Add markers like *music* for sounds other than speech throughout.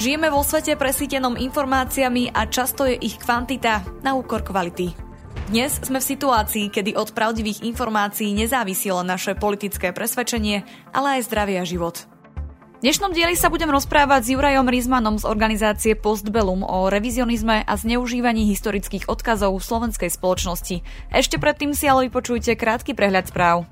Žijeme vo svete presítenom informáciami a často je ich kvantita na úkor kvality. Dnes sme v situácii, kedy od pravdivých informácií nezávisilo naše politické presvedčenie, ale aj zdravie a život. V dnešnom dieli sa budem rozprávať s Jurajom Rizmanom z organizácie Postbellum o revizionizme a zneužívaní historických odkazov v slovenskej spoločnosti. Ešte predtým si ale vypočujte krátky prehľad správ.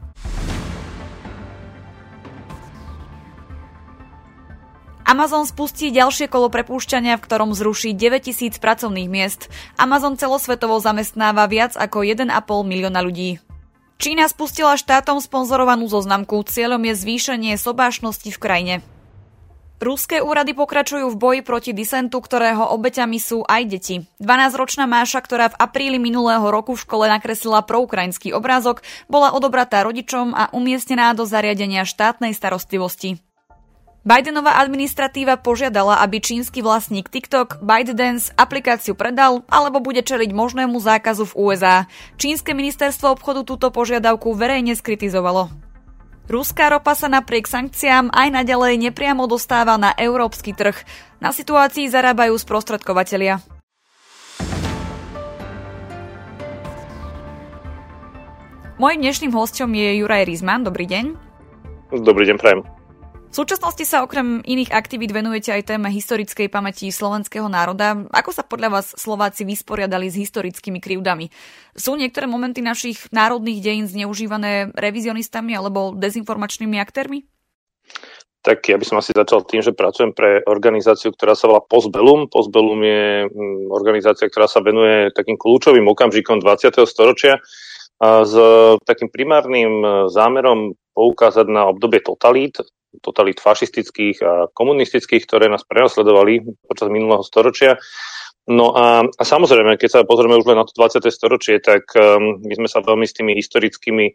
Amazon spustí ďalšie kolo prepúšťania, v ktorom zruší 9000 pracovných miest. Amazon celosvetovo zamestnáva viac ako 1,5 milióna ľudí. Čína spustila štátom sponzorovanú zoznamku. Cieľom je zvýšenie sobášnosti v krajine. Ruské úrady pokračujú v boji proti disentu, ktorého obeťami sú aj deti. 12-ročná Máša, ktorá v apríli minulého roku v škole nakreslila proukrajinský obrázok, bola odobratá rodičom a umiestnená do zariadenia štátnej starostlivosti. Bidenová administratíva požiadala, aby čínsky vlastník TikTok ByteDance aplikáciu predal alebo bude čeliť možnému zákazu v USA. Čínske ministerstvo obchodu túto požiadavku verejne skritizovalo. Ruská ropa sa napriek sankciám aj naďalej nepriamo dostáva na európsky trh. Na situácii zarábajú sprostredkovateľia. Mojím dnešným hostom je Juraj Rizman. Dobrý deň. Dobrý deň, prajem. V súčasnosti sa okrem iných aktivít venujete aj téme historickej pamäti slovenského národa. Ako sa podľa vás Slováci vysporiadali s historickými krivdami? Sú niektoré momenty našich národných dejín zneužívané revizionistami alebo dezinformačnými aktérmi? Tak ja by som asi začal tým, že pracujem pre organizáciu, ktorá sa volá Postbellum. Postbellum je mm, organizácia, ktorá sa venuje takým kľúčovým okamžikom 20. storočia a s takým primárnym zámerom poukázať na obdobie totalít, totalít fašistických a komunistických, ktoré nás prenasledovali počas minulého storočia. No a, a samozrejme, keď sa pozrieme už len na to 20. storočie, tak um, my sme sa veľmi s tými historickými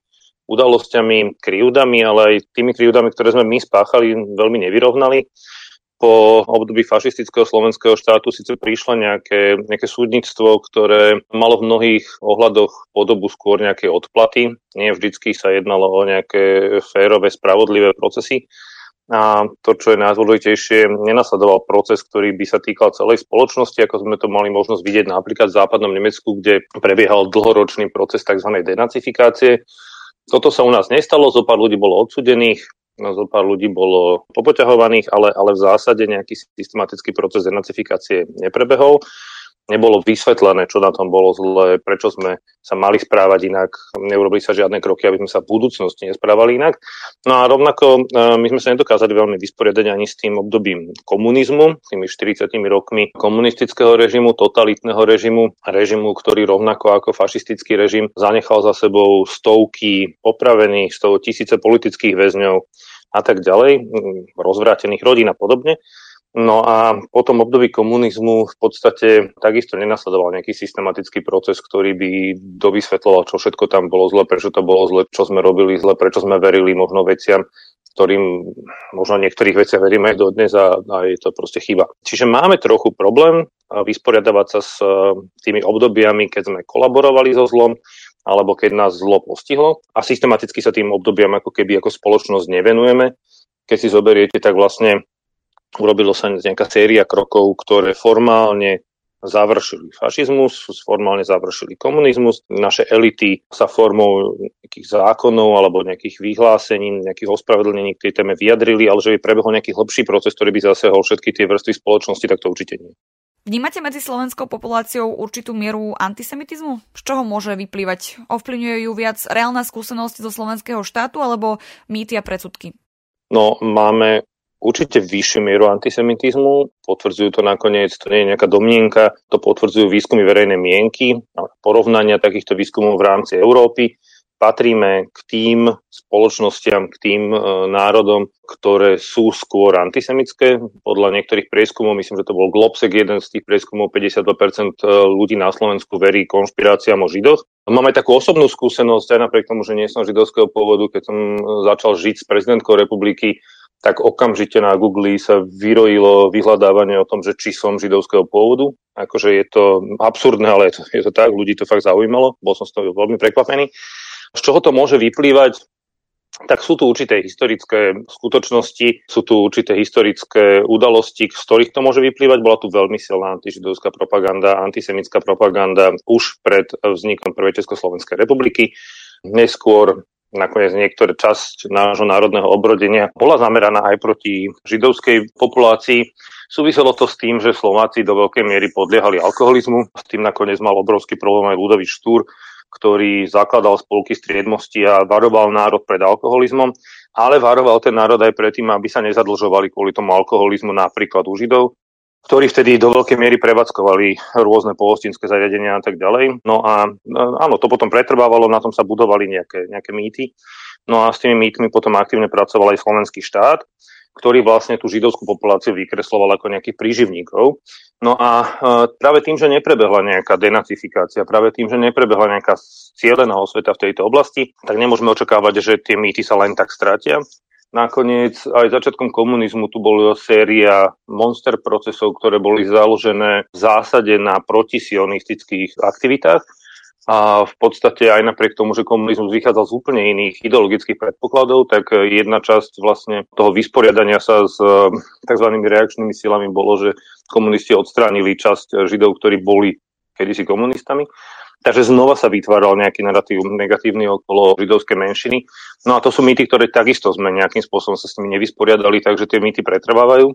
udalosťami, kryjúdami, ale aj tými kryjúdami, ktoré sme my spáchali, veľmi nevyrovnali po období fašistického slovenského štátu síce prišlo nejaké, nejaké súdnictvo, ktoré malo v mnohých ohľadoch podobu skôr nejaké odplaty. Nie vždycky sa jednalo o nejaké férové, spravodlivé procesy. A to, čo je najdôležitejšie, nenasledoval proces, ktorý by sa týkal celej spoločnosti, ako sme to mali možnosť vidieť napríklad v západnom Nemecku, kde prebiehal dlhoročný proces tzv. denacifikácie. Toto sa u nás nestalo, zo pár ľudí bolo odsudených, No, zo pár ľudí bolo popoťahovaných, ale, ale v zásade nejaký systematický proces denacifikácie neprebehol. Nebolo vysvetlené, čo na tom bolo zle, prečo sme sa mali správať inak, neurobili sa žiadne kroky, aby sme sa v budúcnosti nesprávali inak. No a rovnako e, my sme sa nedokázali veľmi vysporiadať ani s tým obdobím komunizmu, tými 40 rokmi komunistického režimu, totalitného režimu, režimu, ktorý rovnako ako fašistický režim zanechal za sebou stovky popravených, toho tisíce politických väzňov, a tak ďalej, rozvrátených rodín a podobne. No a po tom období komunizmu v podstate takisto nenasledoval nejaký systematický proces, ktorý by dovysvetloval, čo všetko tam bolo zle, prečo to bolo zle, čo sme robili zle, prečo sme verili možno veciam, ktorým možno niektorých veciach veríme aj dodnes a, a je to proste chyba. Čiže máme trochu problém vysporiadavať sa s tými obdobiami, keď sme kolaborovali so zlom, alebo keď nás zlo postihlo a systematicky sa tým obdobiam ako keby ako spoločnosť nevenujeme. Keď si zoberiete, tak vlastne urobilo sa nejaká séria krokov, ktoré formálne završili fašizmus, formálne završili komunizmus. Naše elity sa formou nejakých zákonov alebo nejakých vyhlásení, nejakých ospravedlnení k tej téme vyjadrili, ale že by prebehol nejaký hlbší proces, ktorý by zasehol všetky tie vrstvy spoločnosti, tak to určite nie. Vnímate medzi slovenskou populáciou určitú mieru antisemitizmu? Z čoho môže vyplývať? Ovplyvňuje ju viac reálna skúsenosť zo slovenského štátu alebo mýty a predsudky? No, máme určite vyššiu mieru antisemitizmu. Potvrdzujú to nakoniec, to nie je nejaká domnienka, to potvrdzujú výskumy verejnej mienky, porovnania takýchto výskumov v rámci Európy patríme k tým spoločnostiam, k tým e, národom, ktoré sú skôr antisemické. Podľa niektorých prieskumov, myslím, že to bol Globsek, jeden z tých prieskumov, 52% e, ľudí na Slovensku verí konšpiráciám o Židoch. Mám aj takú osobnú skúsenosť, aj napriek tomu, že nie som židovského pôvodu, keď som začal žiť s prezidentkou republiky, tak okamžite na Google sa vyrojilo vyhľadávanie o tom, že či som židovského pôvodu. Akože je to absurdné, ale je to, je to tak, ľudí to fakt zaujímalo. Bol som z toho veľmi prekvapený. Z čoho to môže vyplývať? tak sú tu určité historické skutočnosti, sú tu určité historické udalosti, z ktorých to môže vyplývať. Bola tu veľmi silná antižidovská propaganda, antisemická propaganda už pred vznikom Prvej Československej republiky. Neskôr nakoniec niektorá časť nášho národného obrodenia bola zameraná aj proti židovskej populácii. Súviselo to s tým, že Slováci do veľkej miery podliehali alkoholizmu. S tým nakoniec mal obrovský problém aj Ludovič Štúr, ktorý zakladal spolky striedmosti a varoval národ pred alkoholizmom, ale varoval ten národ aj predtým, aby sa nezadlžovali kvôli tomu alkoholizmu napríklad u Židov, ktorí vtedy do veľkej miery prevádzkovali rôzne pohostinské zariadenia a tak ďalej. No a áno, to potom pretrvávalo, na tom sa budovali nejaké, nejaké mýty. No a s tými mýtmi potom aktívne pracoval aj slovenský štát ktorý vlastne tú židovskú populáciu vykresloval ako nejakých príživníkov. No a e, práve tým, že neprebehla nejaká denacifikácia, práve tým, že neprebehla nejaká cieľená osveta v tejto oblasti, tak nemôžeme očakávať, že tie mýty sa len tak stratia. Nakoniec aj začiatkom komunizmu tu bola séria monster procesov, ktoré boli založené v zásade na protisionistických aktivitách a v podstate aj napriek tomu, že komunizmus vychádzal z úplne iných ideologických predpokladov, tak jedna časť vlastne toho vysporiadania sa s eh, tzv. reakčnými silami bolo, že komunisti odstránili časť židov, ktorí boli kedysi komunistami. Takže znova sa vytváral nejaký narratív negatívny okolo židovskej menšiny. No a to sú mýty, ktoré takisto sme nejakým spôsobom sa s nimi nevysporiadali, takže tie mýty pretrvávajú.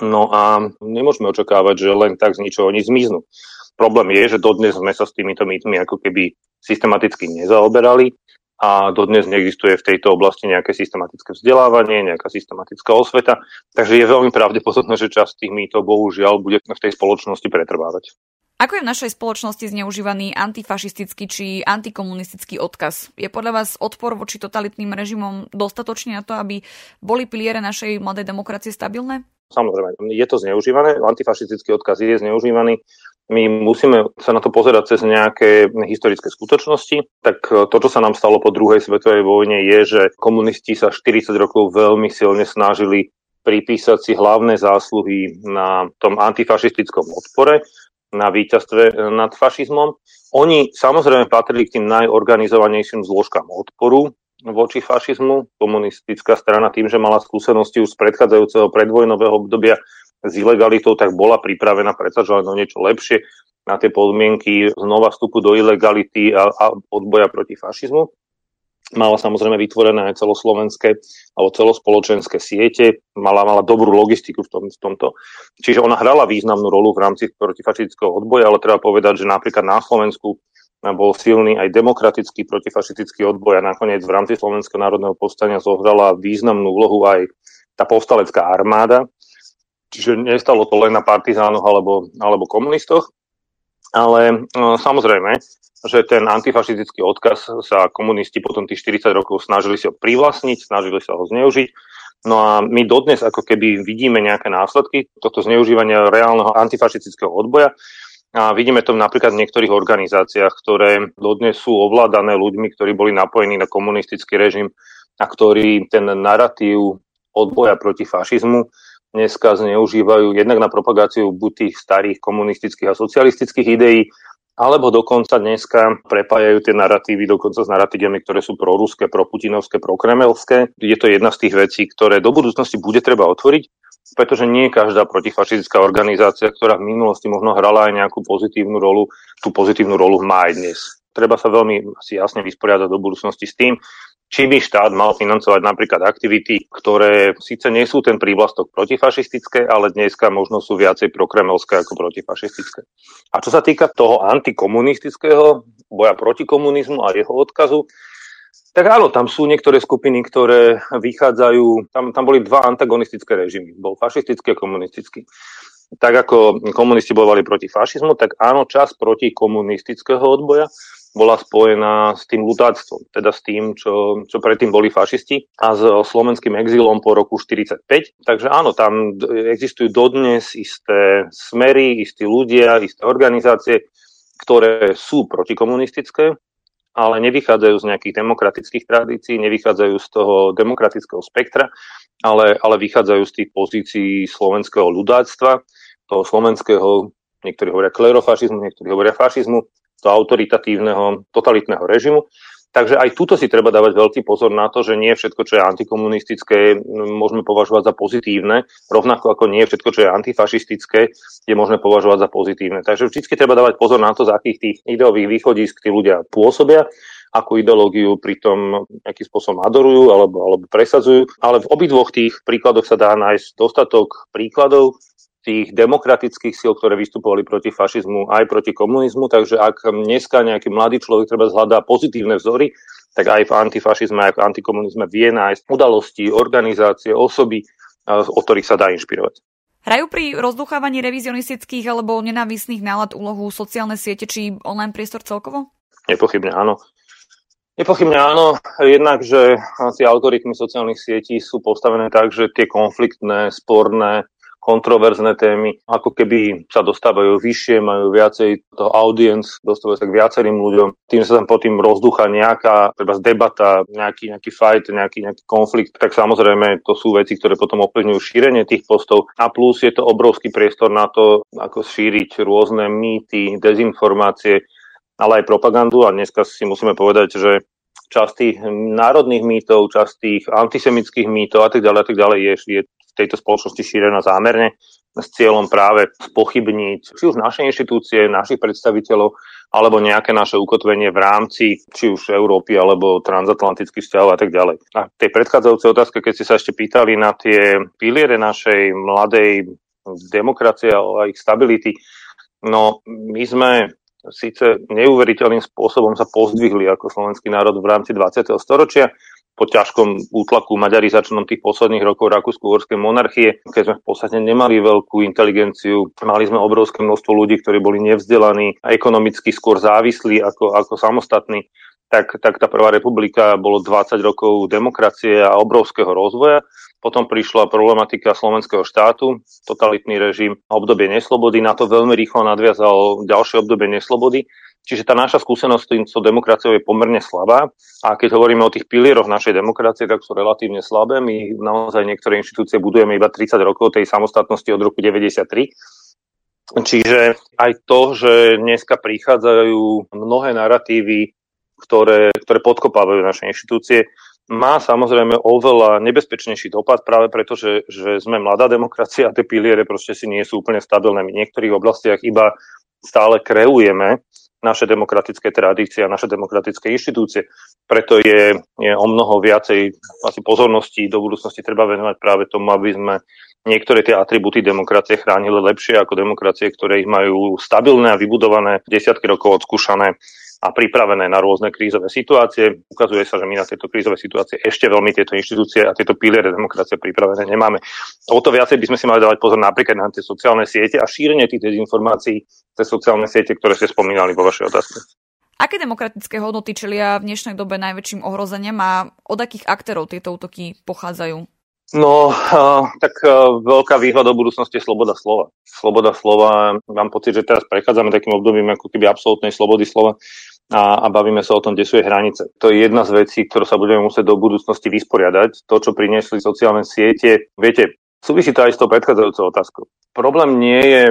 No a nemôžeme očakávať, že len tak z ničoho oni zmiznú. Problém je, že dodnes sme sa s týmito mýtmi ako keby systematicky nezaoberali a dodnes neexistuje v tejto oblasti nejaké systematické vzdelávanie, nejaká systematická osveta, takže je veľmi pravdepodobné, že časť tých mýtov bohužiaľ bude v tej spoločnosti pretrvávať. Ako je v našej spoločnosti zneužívaný antifašistický či antikomunistický odkaz? Je podľa vás odpor voči totalitným režimom dostatočný na to, aby boli piliere našej mladej demokracie stabilné? Samozrejme, je to zneužívané, antifašistický odkaz je zneužívaný my musíme sa na to pozerať cez nejaké historické skutočnosti. Tak to, čo sa nám stalo po druhej svetovej vojne, je, že komunisti sa 40 rokov veľmi silne snažili pripísať si hlavné zásluhy na tom antifašistickom odpore, na víťazstve nad fašizmom. Oni samozrejme patrili k tým najorganizovanejším zložkám odporu voči fašizmu. Komunistická strana tým, že mala skúsenosti už z predchádzajúceho predvojnového obdobia, s ilegalitou, tak bola pripravená predsadzovať no niečo lepšie na tie podmienky znova vstupu do ilegality a, a odboja proti fašizmu. Mala samozrejme vytvorené aj celoslovenské alebo celospoločenské siete, mala, mala dobrú logistiku v, tom, v tomto. Čiže ona hrala významnú rolu v rámci protifašistického odboja, ale treba povedať, že napríklad na Slovensku bol silný aj demokratický protifašistický odboj a nakoniec v rámci Slovenského národného povstania zohrala významnú úlohu aj tá povstalecká armáda, Čiže nestalo to len na partizánoch alebo, alebo komunistoch, ale no, samozrejme, že ten antifašistický odkaz sa komunisti potom tých 40 rokov snažili si ho privlastniť, snažili sa ho zneužiť. No a my dodnes ako keby vidíme nejaké následky tohto zneužívania reálneho antifašistického odboja. A vidíme to napríklad v niektorých organizáciách, ktoré dodnes sú ovládané ľuďmi, ktorí boli napojení na komunistický režim a ktorí ten narratív odboja proti fašizmu dneska zneužívajú jednak na propagáciu buď tých starých komunistických a socialistických ideí, alebo dokonca dneska prepájajú tie narratívy dokonca s narratívami, ktoré sú proruské, proputinovské, prokremelské. Je to jedna z tých vecí, ktoré do budúcnosti bude treba otvoriť, pretože nie každá protifašistická organizácia, ktorá v minulosti možno hrala aj nejakú pozitívnu rolu, tú pozitívnu rolu má aj dnes. Treba sa veľmi asi jasne vysporiadať do budúcnosti s tým, či by štát mal financovať napríklad aktivity, ktoré síce nie sú ten prívlastok protifašistické, ale dneska možno sú viacej prokremelské ako protifašistické. A čo sa týka toho antikomunistického boja proti komunizmu a jeho odkazu, tak áno, tam sú niektoré skupiny, ktoré vychádzajú, tam, tam boli dva antagonistické režimy, bol fašistický a komunistický. Tak ako komunisti bojovali proti fašizmu, tak áno, čas proti komunistického odboja bola spojená s tým lutáctvom, teda s tým, čo, čo predtým boli fašisti a s slovenským exilom po roku 45. Takže áno, tam existujú dodnes isté smery, istí ľudia, isté organizácie, ktoré sú protikomunistické, ale nevychádzajú z nejakých demokratických tradícií, nevychádzajú z toho demokratického spektra, ale, ale vychádzajú z tých pozícií slovenského ľudáctva, toho slovenského, niektorí hovoria klerofašizmu, niektorí hovoria fašizmu, toho autoritatívneho, totalitného režimu. Takže aj tuto si treba dávať veľký pozor na to, že nie všetko, čo je antikomunistické, môžeme považovať za pozitívne, rovnako ako nie všetko, čo je antifašistické, je možné považovať za pozitívne. Takže vždy treba dávať pozor na to, z akých tých ideových východísk tí ľudia pôsobia akú ideológiu pritom nejakým spôsobom adorujú alebo, alebo presadzujú. Ale v obidvoch tých príkladoch sa dá nájsť dostatok príkladov tých demokratických síl, ktoré vystupovali proti fašizmu aj proti komunizmu. Takže ak dneska nejaký mladý človek treba zhľadá pozitívne vzory, tak aj v antifašizme, aj v antikomunizme vie nájsť udalosti, organizácie, osoby, o ktorých sa dá inšpirovať. Hrajú pri rozduchávaní revizionistických alebo nenávisných nálad úlohu sociálne siete či online priestor celkovo? Nepochybne áno. Nepochybne áno, jednak, že tie algoritmy sociálnych sietí sú postavené tak, že tie konfliktné, sporné, kontroverzné témy ako keby sa dostávajú vyššie, majú viacej toho audience, dostávajú sa k viacerým ľuďom. Tým sa tam potom rozducha nejaká treba debata, nejaký, nejaký fight, nejaký, nejaký konflikt, tak samozrejme to sú veci, ktoré potom ovplyvňujú šírenie tých postov. A plus je to obrovský priestor na to, ako šíriť rôzne mýty, dezinformácie, ale aj propagandu a dneska si musíme povedať, že časť tých národných mýtov, časť tých antisemických mýtov a tak ďalej, a tak ďalej je, je tejto spoločnosti šírená zámerne s cieľom práve spochybniť či už naše inštitúcie, našich predstaviteľov, alebo nejaké naše ukotvenie v rámci či už Európy alebo transatlantických vzťahov a tak ďalej. A tej predchádzajúcej otázke, keď ste sa ešte pýtali na tie piliere našej mladej demokracie a ich stability, no my sme síce neuveriteľným spôsobom sa pozdvihli ako slovenský národ v rámci 20. storočia, po ťažkom útlaku maďarizačnom tých posledných rokov Rakúsko-Uhorskej monarchie, keď sme v podstate nemali veľkú inteligenciu, mali sme obrovské množstvo ľudí, ktorí boli nevzdelaní a ekonomicky skôr závislí ako, ako samostatní, tak, tak tá prvá republika bolo 20 rokov demokracie a obrovského rozvoja. Potom prišla problematika slovenského štátu, totalitný režim, obdobie neslobody. Na to veľmi rýchlo nadviazal ďalšie obdobie neslobody. Čiže tá naša skúsenosť s týmto demokraciou je pomerne slabá. A keď hovoríme o tých pilieroch našej demokracie, tak sú relatívne slabé. My naozaj niektoré inštitúcie budujeme iba 30 rokov tej samostatnosti od roku 93. Čiže aj to, že dneska prichádzajú mnohé narratívy, ktoré, ktoré podkopávajú naše inštitúcie, má samozrejme oveľa nebezpečnejší dopad práve preto, že, že sme mladá demokracia a tie piliere proste si nie sú úplne stabilné. My v niektorých oblastiach iba stále kreujeme naše demokratické tradície a naše demokratické inštitúcie. Preto je, je o mnoho viacej asi pozornosti do budúcnosti treba venovať práve tomu, aby sme niektoré tie atributy demokracie chránili lepšie ako demokracie, ktoré ich majú stabilné a vybudované, desiatky rokov odskúšané a pripravené na rôzne krízové situácie. Ukazuje sa, že my na tieto krízové situácie ešte veľmi tieto inštitúcie a tieto piliere demokracie pripravené nemáme. O to viacej by sme si mali dávať pozor napríklad na tie sociálne siete a šírenie tých dezinformácií cez sociálne siete, ktoré ste spomínali vo vašej otázke. Aké demokratické hodnoty čelia v dnešnej dobe najväčším ohrozeniam a od akých aktérov tieto útoky pochádzajú? No, tak veľká výhľada do budúcnosti je sloboda slova. Sloboda slova, mám pocit, že teraz prechádzame takým obdobím ako keby absolútnej slobody slova a, a bavíme sa o tom, kde sú jej hranice. To je jedna z vecí, ktorú sa budeme musieť do budúcnosti vysporiadať. To, čo priniesli sociálne siete, viete, súvisí to aj s tou predchádzajúcou otázkou. Problém nie je,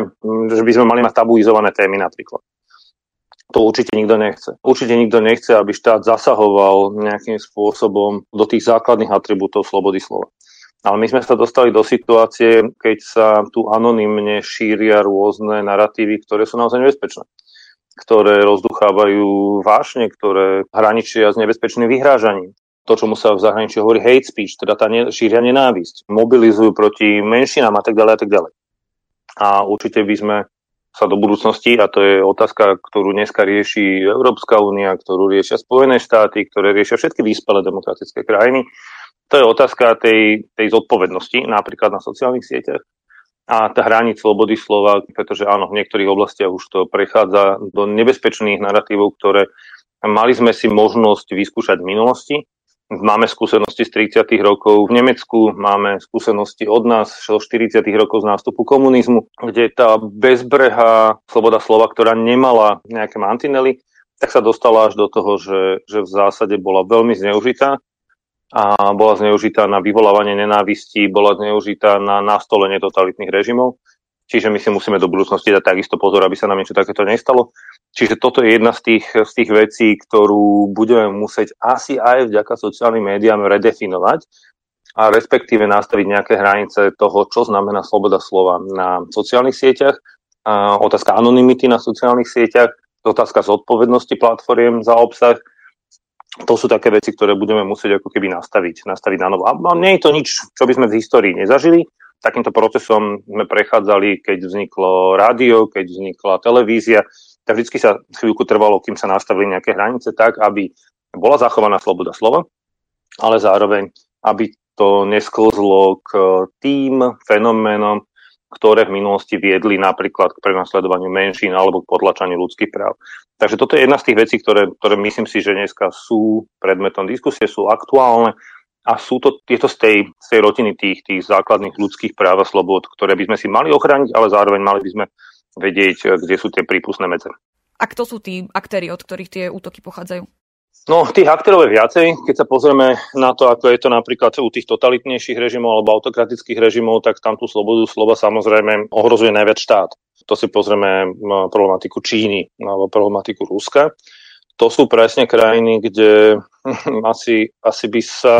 že by sme mali mať tabuizované témy napríklad. To určite nikto nechce. Určite nikto nechce, aby štát zasahoval nejakým spôsobom do tých základných atribútov slobody slova. Ale my sme sa dostali do situácie, keď sa tu anonymne šíria rôzne narratívy, ktoré sú naozaj nebezpečné ktoré rozduchávajú vášne, ktoré hraničia s nebezpečným vyhrážaním. To, čomu sa v zahraničí hovorí hate speech, teda tá ne, šíria nenávisť, mobilizujú proti menšinám a tak ďalej a tak ďalej. A určite by sme sa do budúcnosti, a to je otázka, ktorú dneska rieši Európska únia, ktorú riešia Spojené štáty, ktoré riešia všetky vyspelé demokratické krajiny, to je otázka tej, tej zodpovednosti, napríklad na sociálnych sieťach a tá hraníc slobody slova, pretože áno, v niektorých oblastiach už to prechádza do nebezpečných narratívov, ktoré mali sme si možnosť vyskúšať v minulosti. Máme skúsenosti z 30. rokov v Nemecku, máme skúsenosti od nás zo 40. rokov z nástupu komunizmu, kde tá bezbrehá sloboda slova, ktorá nemala nejaké mantinely, tak sa dostala až do toho, že, že v zásade bola veľmi zneužitá a bola zneužitá na vyvolávanie nenávisti, bola zneužitá na nastolenie totalitných režimov. Čiže my si musíme do budúcnosti dať takisto pozor, aby sa nám niečo takéto nestalo. Čiže toto je jedna z tých, z tých vecí, ktorú budeme musieť asi aj vďaka sociálnym médiám redefinovať a respektíve nastaviť nejaké hranice toho, čo znamená sloboda slova na sociálnych sieťach, otázka anonymity na sociálnych sieťach, otázka zodpovednosti platformiem za obsah. To sú také veci, ktoré budeme musieť ako keby nastaviť, nastaviť na novo. A nie je to nič, čo by sme v histórii nezažili. Takýmto procesom sme prechádzali, keď vzniklo rádio, keď vznikla televízia. Tak vždy sa chvíľku trvalo, kým sa nastavili nejaké hranice tak, aby bola zachovaná sloboda slova, ale zároveň, aby to nesklzlo k tým fenoménom, ktoré v minulosti viedli napríklad k prenasledovaniu menšín alebo k potlačaniu ľudských práv. Takže toto je jedna z tých vecí, ktoré, ktoré myslím si, že dneska sú predmetom diskusie, sú aktuálne a sú to, je to z tej, z tej rotiny tých, tých základných ľudských práv a slobod, ktoré by sme si mali ochrániť, ale zároveň mali by sme vedieť, kde sú tie prípustné medze. A kto sú tí aktéry, od ktorých tie útoky pochádzajú? No, tých aktérov je viacej. Keď sa pozrieme na to, ako je to napríklad u tých totalitnejších režimov alebo autokratických režimov, tak tam tú slobodu slova samozrejme ohrozuje najviac štát. To si pozrieme problematiku Číny alebo problematiku Ruska. To sú presne krajiny, kde *laughs* asi, asi by sa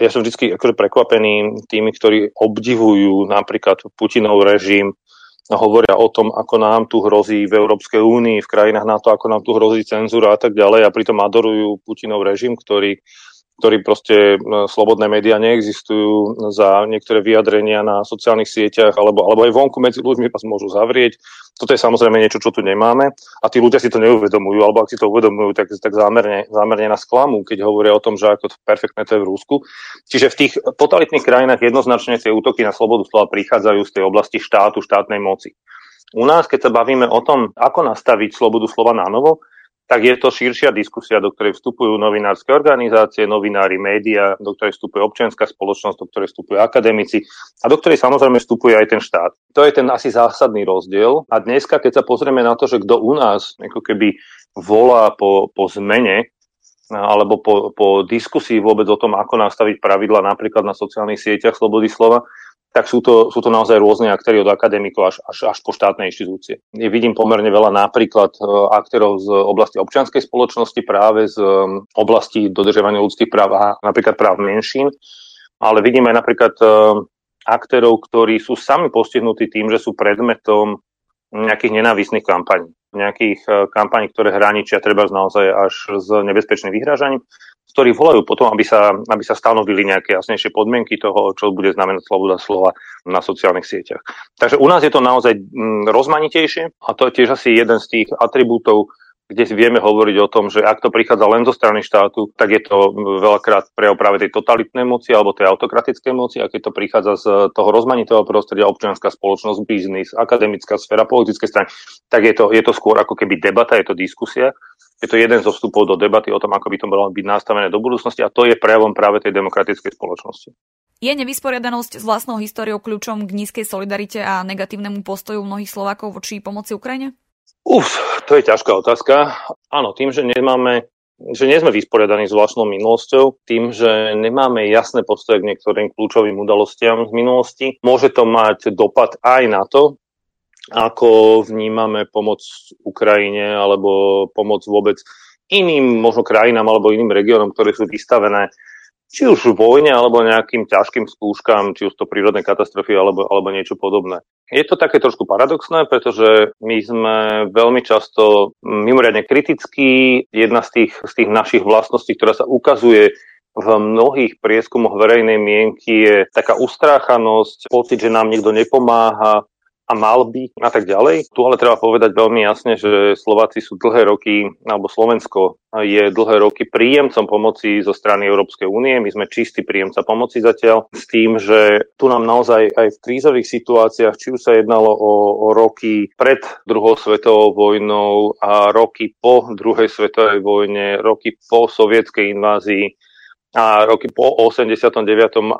ja som vždy akože prekvapený tými, ktorí obdivujú napríklad Putinov režim, hovoria o tom, ako nám tu hrozí v Európskej únii, v krajinách NATO, ako nám tu hrozí cenzúra a tak ďalej a pritom adorujú Putinov režim, ktorý ktorý proste slobodné médiá neexistujú za niektoré vyjadrenia na sociálnych sieťach alebo, alebo aj vonku medzi ľuďmi vás môžu zavrieť. Toto je samozrejme niečo, čo tu nemáme a tí ľudia si to neuvedomujú, alebo ak si to uvedomujú, tak, tak zámerne, zámerne nás klamú, keď hovoria o tom, že ako to perfektné to je v Rúsku. Čiže v tých totalitných krajinách jednoznačne tie útoky na slobodu slova prichádzajú z tej oblasti štátu, štátnej moci. U nás, keď sa bavíme o tom, ako nastaviť slobodu slova na novo, tak je to širšia diskusia, do ktorej vstupujú novinárske organizácie, novinári, média, do ktorej vstupuje občianská spoločnosť, do ktorej vstupujú akademici a do ktorej samozrejme vstupuje aj ten štát. To je ten asi zásadný rozdiel. A dneska, keď sa pozrieme na to, že kto u nás ako keby volá po, po zmene, alebo po, po diskusii vôbec o tom, ako nastaviť pravidla napríklad na sociálnych sieťach slobody slova, tak sú to, sú to naozaj rôzne aktéry od akademikov až, až, až po štátne inštitúcie. Vidím pomerne veľa napríklad e, aktérov z oblasti občianskej spoločnosti, práve z e, oblasti dodržovania ľudských práv a napríklad práv menšín, ale vidím aj napríklad e, aktérov, ktorí sú sami postihnutí tým, že sú predmetom nejakých nenávisných kampaní. Nejakých kampaní, ktoré hraničia treba naozaj až s nebezpečným vyhrážaním ktorí volajú potom, aby sa, aby sa stanovili nejaké jasnejšie podmienky toho, čo bude znamenať sloboda slova na sociálnych sieťach. Takže u nás je to naozaj mm, rozmanitejšie a to je tiež asi jeden z tých atribútov, kde si vieme hovoriť o tom, že ak to prichádza len zo strany štátu, tak je to veľakrát pre práve tej totalitnej moci alebo tej autokratickej moci, a keď to prichádza z toho rozmanitého prostredia, občianská spoločnosť, biznis, akademická sféra, politické strany, tak je to, je to skôr ako keby debata, je to diskusia je to jeden zo vstupov do debaty o tom, ako by to malo byť nastavené do budúcnosti a to je prejavom práve tej demokratickej spoločnosti. Je nevysporiadanosť s vlastnou históriou kľúčom k nízkej solidarite a negatívnemu postoju mnohých Slovákov voči pomoci Ukrajine? Uf, to je ťažká otázka. Áno, tým, že nemáme že nie sme vysporiadaní s vlastnou minulosťou, tým, že nemáme jasné postoje k niektorým kľúčovým udalostiam z minulosti. Môže to mať dopad aj na to, ako vnímame pomoc Ukrajine alebo pomoc vôbec iným možno krajinám alebo iným regiónom, ktoré sú vystavené či už v vojne alebo nejakým ťažkým skúškam, či už to prírodné katastrofy alebo, alebo niečo podobné. Je to také trošku paradoxné, pretože my sme veľmi často mimoriadne kritickí. Jedna z tých, z tých našich vlastností, ktorá sa ukazuje v mnohých prieskumoch verejnej mienky je taká ustráchanosť, pocit, že nám niekto nepomáha, a mal by a tak ďalej. Tu ale treba povedať veľmi jasne, že Slováci sú dlhé roky, alebo Slovensko je dlhé roky príjemcom pomoci zo strany Európskej únie. My sme čistý príjemca pomoci zatiaľ s tým, že tu nám naozaj aj v krízových situáciách, či už sa jednalo o, o roky pred druhou svetovou vojnou a roky po druhej svetovej vojne, roky po sovietskej invázii a roky po 89.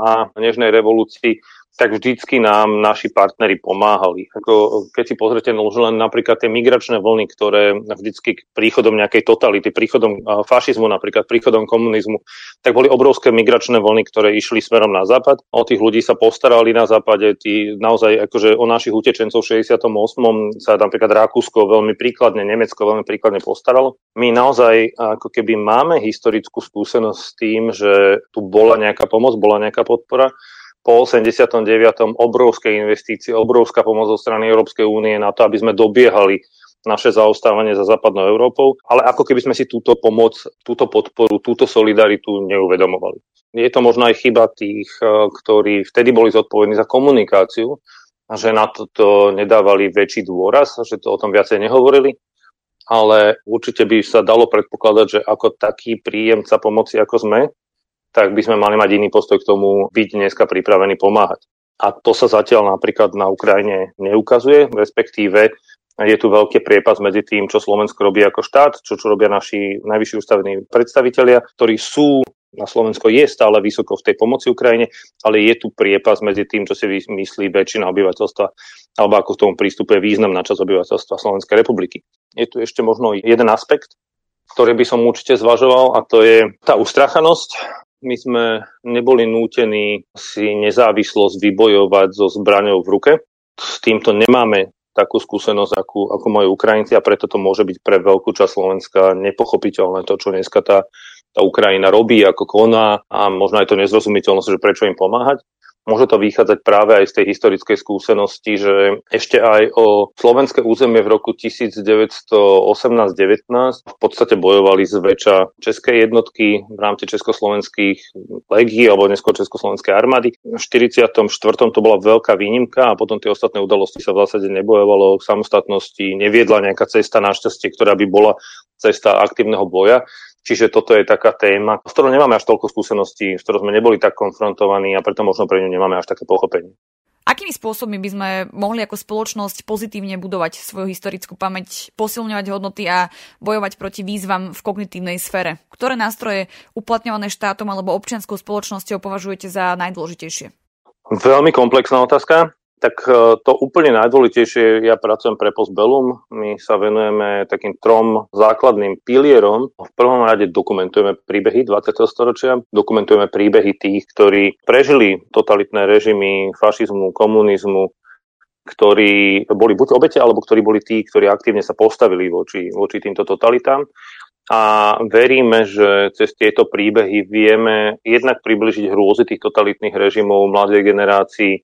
a nežnej revolúcii, tak vždycky nám naši partneri pomáhali. Ako, keď si pozrite no, už len napríklad tie migračné vlny, ktoré vždycky príchodom nejakej totality, príchodom fašizmu, napríklad príchodom komunizmu, tak boli obrovské migračné vlny, ktoré išli smerom na západ. O tých ľudí sa postarali na západe, tí naozaj akože o našich utečencov v 68. sa napríklad Rakúsko veľmi príkladne, Nemecko veľmi príkladne postaralo. My naozaj ako keby máme historickú skúsenosť s tým, že tu bola nejaká pomoc, bola nejaká podpora po 89. obrovské investície, obrovská pomoc zo strany Európskej únie na to, aby sme dobiehali naše zaostávanie za západnou Európou, ale ako keby sme si túto pomoc, túto podporu, túto solidaritu neuvedomovali. Je to možno aj chyba tých, eh, ktorí vtedy boli zodpovední za komunikáciu že na toto nedávali väčší dôraz, že to o tom viacej nehovorili, ale určite by sa dalo predpokladať, že ako taký príjemca pomoci, ako sme, tak by sme mali mať iný postoj k tomu, byť dneska pripravený pomáhať. A to sa zatiaľ napríklad na Ukrajine neukazuje, respektíve je tu veľký priepas medzi tým, čo Slovensko robí ako štát, čo, čo robia naši najvyšší ústavní predstavitelia, ktorí sú na Slovensko je stále vysoko v tej pomoci Ukrajine, ale je tu priepas medzi tým, čo si myslí väčšina obyvateľstva, alebo ako k tomu prístupuje význam na čas obyvateľstva Slovenskej republiky. Je tu ešte možno jeden aspekt, ktorý by som určite zvažoval a to je tá ustrachanosť my sme neboli nútení si nezávislosť vybojovať so zbraňou v ruke. S týmto nemáme takú skúsenosť, akú, ako majú Ukrajinci a preto to môže byť pre veľkú časť Slovenska nepochopiteľné to, čo dneska tá, tá Ukrajina robí, ako koná a možno aj to nezrozumiteľnosť, že prečo im pomáhať. Môže to vychádzať práve aj z tej historickej skúsenosti, že ešte aj o slovenské územie v roku 1918-19 v podstate bojovali zväčša české jednotky v rámci československých legií alebo neskôr československej armády. V 44. to bola veľká výnimka a potom tie ostatné udalosti sa v zásade nebojovalo k samostatnosti, neviedla nejaká cesta našťastie, ktorá by bola cesta aktívneho boja. Čiže toto je taká téma, s ktorou nemáme až toľko skúseností, s ktorou sme neboli tak konfrontovaní a preto možno pre ňu nemáme až také pochopenie. Akými spôsobmi by sme mohli ako spoločnosť pozitívne budovať svoju historickú pamäť, posilňovať hodnoty a bojovať proti výzvam v kognitívnej sfére? Ktoré nástroje uplatňované štátom alebo občianskou spoločnosťou považujete za najdôležitejšie? Veľmi komplexná otázka. Tak e, to úplne najdôležitejšie, ja pracujem pre Postbellum, my sa venujeme takým trom základným pilierom. V prvom rade dokumentujeme príbehy 20. storočia, dokumentujeme príbehy tých, ktorí prežili totalitné režimy fašizmu, komunizmu, ktorí boli buď obete, alebo ktorí boli tí, ktorí aktívne sa postavili voči, voči týmto totalitám. A veríme, že cez tieto príbehy vieme jednak približiť hrôzy tých totalitných režimov mladej generácii,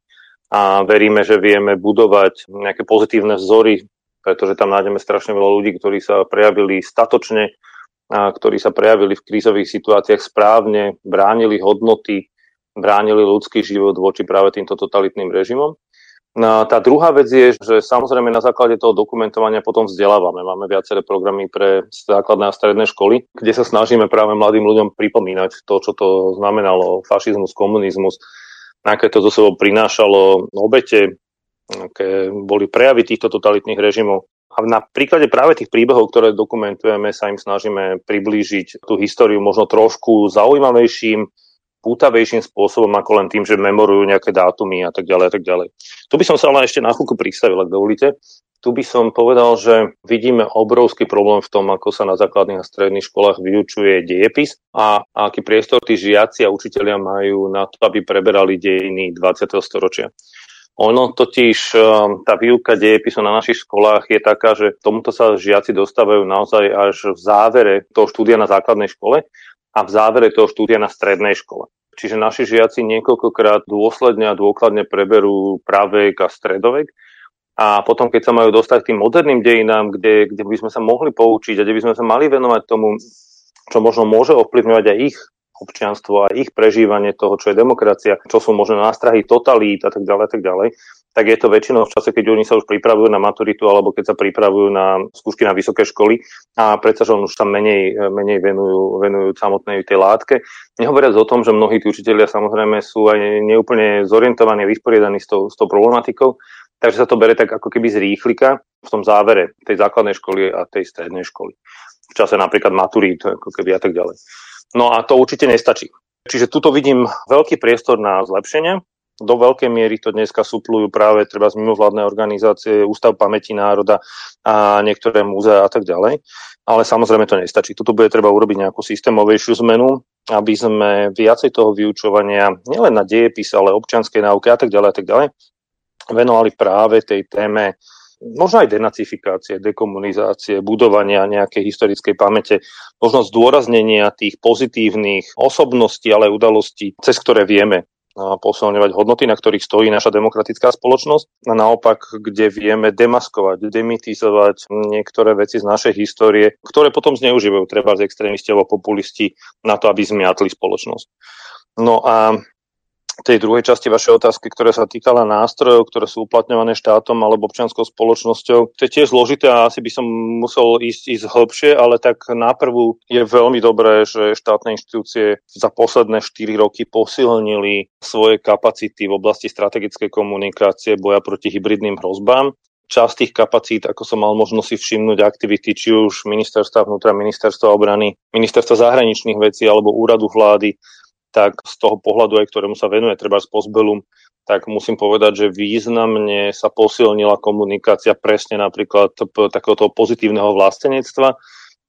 a veríme, že vieme budovať nejaké pozitívne vzory, pretože tam nájdeme strašne veľa ľudí, ktorí sa prejavili statočne, a ktorí sa prejavili v krízových situáciách správne, bránili hodnoty, bránili ľudský život voči práve týmto totalitným režimom. No, tá druhá vec je, že samozrejme na základe toho dokumentovania potom vzdelávame. Máme viaceré programy pre základné a stredné školy, kde sa snažíme práve mladým ľuďom pripomínať to, čo to znamenalo fašizmus, komunizmus, aké to zo sebou prinášalo obete, aké boli prejavy týchto totalitných režimov. A na príklade práve tých príbehov, ktoré dokumentujeme, sa im snažíme priblížiť tú históriu možno trošku zaujímavejším, pútavejším spôsobom ako len tým, že memorujú nejaké dátumy a tak ďalej a tak ďalej. Tu by som sa ale ešte na chvíľku pristavil, ak dovolíte. Tu by som povedal, že vidíme obrovský problém v tom, ako sa na základných a stredných školách vyučuje dejepis a aký priestor tí žiaci a učitelia majú na to, aby preberali dejiny 20. storočia. Ono totiž, um, tá výuka dejepisu na našich školách je taká, že tomuto sa žiaci dostávajú naozaj až v závere toho štúdia na základnej škole a v závere toho štúdia na strednej škole. Čiže naši žiaci niekoľkokrát dôsledne a dôkladne preberú pravek a stredovek a potom, keď sa majú dostať k tým moderným dejinám, kde, kde by sme sa mohli poučiť a kde by sme sa mali venovať tomu, čo možno môže ovplyvňovať aj ich občianstvo a ich prežívanie toho, čo je demokracia, čo sú možno nástrahy totalít a tak ďalej, a tak ďalej, tak je to väčšinou v čase, keď oni sa už pripravujú na maturitu alebo keď sa pripravujú na skúšky na vysoké školy a predsa, že on už tam menej, menej venujú, venujú samotnej tej látke. Nehovoriac o tom, že mnohí tí učiteľia samozrejme sú aj neúplne zorientovaní, vysporiadaní s tou, s tou problematikou Takže sa to bere tak ako keby z rýchlika v tom závere tej základnej školy a tej strednej školy. V čase napríklad maturít, ako keby a tak ďalej. No a to určite nestačí. Čiže tuto vidím veľký priestor na zlepšenie. Do veľkej miery to dneska suplujú práve treba z mimovládnej organizácie, Ústav pamäti národa a niektoré múzea a tak ďalej. Ale samozrejme to nestačí. Toto bude treba urobiť nejakú systémovejšiu zmenu, aby sme viacej toho vyučovania nielen na dejepise, ale občianskej náuke a tak ďalej a tak ďalej venovali práve tej téme možno aj denacifikácie, dekomunizácie, budovania nejakej historickej pamäte, možno zdôraznenia tých pozitívnych osobností, ale udalostí, cez ktoré vieme posilňovať hodnoty, na ktorých stojí naša demokratická spoločnosť a naopak, kde vieme demaskovať, demitizovať niektoré veci z našej histórie, ktoré potom zneužívajú treba z extrémisti alebo populisti na to, aby zmiatli spoločnosť. No a tej druhej časti vašej otázky, ktorá sa týkala nástrojov, ktoré sú uplatňované štátom alebo občianskou spoločnosťou. To je tiež zložité a asi by som musel ísť, ísť hĺbšie, ale tak naprvu je veľmi dobré, že štátne inštitúcie za posledné 4 roky posilnili svoje kapacity v oblasti strategickej komunikácie boja proti hybridným hrozbám časť tých kapacít, ako som mal možnosť si všimnúť aktivity, či už ministerstva vnútra, ministerstva obrany, ministerstva zahraničných vecí alebo úradu vlády, tak z toho pohľadu, aj ktorému sa venuje treba z Postbellum, tak musím povedať, že významne sa posilnila komunikácia presne napríklad takéhoto pozitívneho vlastenectva,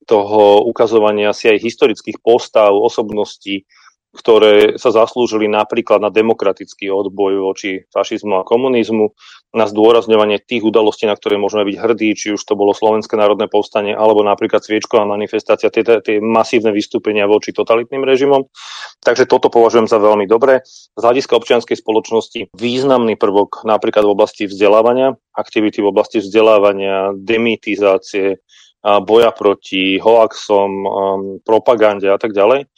toho ukazovania si aj historických postav, osobností, ktoré sa zaslúžili napríklad na demokratický odboj voči fašizmu a komunizmu, na zdôrazňovanie tých udalostí, na ktoré môžeme byť hrdí, či už to bolo Slovenské národné povstanie, alebo napríklad sviečková manifestácia, tie, tie masívne vystúpenia voči totalitným režimom. Takže toto považujem za veľmi dobré. Z hľadiska občianskej spoločnosti významný prvok napríklad v oblasti vzdelávania, aktivity v oblasti vzdelávania, demitizácie, boja proti hoaxom, propagande a tak ďalej.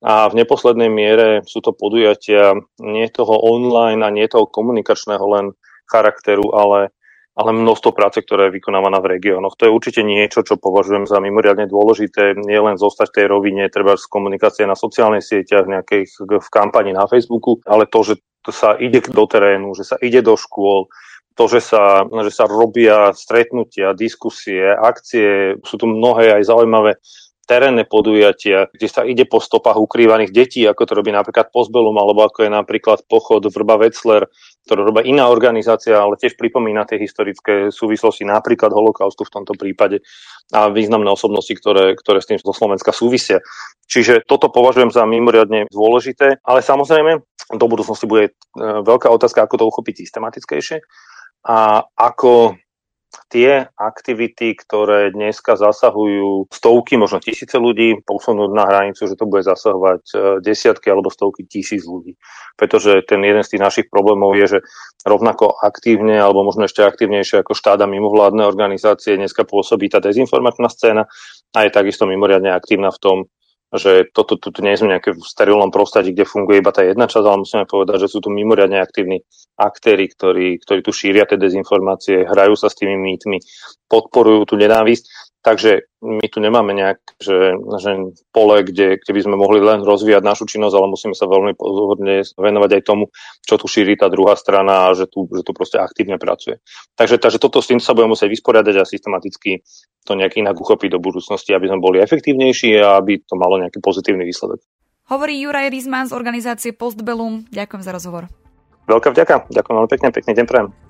A v neposlednej miere sú to podujatia nie toho online a nie toho komunikačného len charakteru, ale, ale množstvo práce, ktoré je vykonávaná v regiónoch. To je určite niečo, čo považujem za mimoriadne dôležité, nie len zostať v tej rovine, treba z komunikácie na sociálnych sieťach, nejakých v kampani na Facebooku, ale to, že to sa ide do terénu, že sa ide do škôl, to, že sa, že sa robia stretnutia, diskusie, akcie, sú tu mnohé aj zaujímavé terénne podujatia, kde sa ide po stopách ukrývaných detí, ako to robí napríklad Pozbelum, alebo ako je napríklad pochod Vrba Wetzler, ktorú robí iná organizácia, ale tiež pripomína tie historické súvislosti, napríklad holokaustu v tomto prípade a významné osobnosti, ktoré, ktoré s tým zo Slovenska súvisia. Čiže toto považujem za mimoriadne dôležité, ale samozrejme do budúcnosti bude e, veľká otázka, ako to uchopiť systematickejšie a ako tie aktivity, ktoré dneska zasahujú stovky, možno tisíce ľudí, posunúť na hranicu, že to bude zasahovať e, desiatky alebo stovky tisíc ľudí. Pretože ten jeden z tých našich problémov je, že rovnako aktívne alebo možno ešte aktívnejšie ako štáda mimovládne organizácie dneska pôsobí tá dezinformačná scéna a je takisto mimoriadne aktívna v tom, že toto tu, nie sme nejaké v sterilnom prostredí, kde funguje iba tá jedna časť, ale musíme povedať, že sú tu mimoriadne aktívni aktéry, ktorí, ktorí tu šíria tie dezinformácie, hrajú sa s tými mýtmi, podporujú tú nenávisť Takže my tu nemáme nejak že, že pole, kde, kde by sme mohli len rozvíjať našu činnosť, ale musíme sa veľmi pozorne venovať aj tomu, čo tu šíri tá druhá strana a že tu, že tu proste aktívne pracuje. Takže, takže toto s tým sa budeme musieť vysporiadať a systematicky to nejak inak uchopiť do budúcnosti, aby sme boli efektívnejší a aby to malo nejaký pozitívny výsledok. Hovorí Juraj Rizman z organizácie Postbellum. Ďakujem za rozhovor. Veľká vďaka. Ďakujem veľmi pekne. Pekný deň prajem.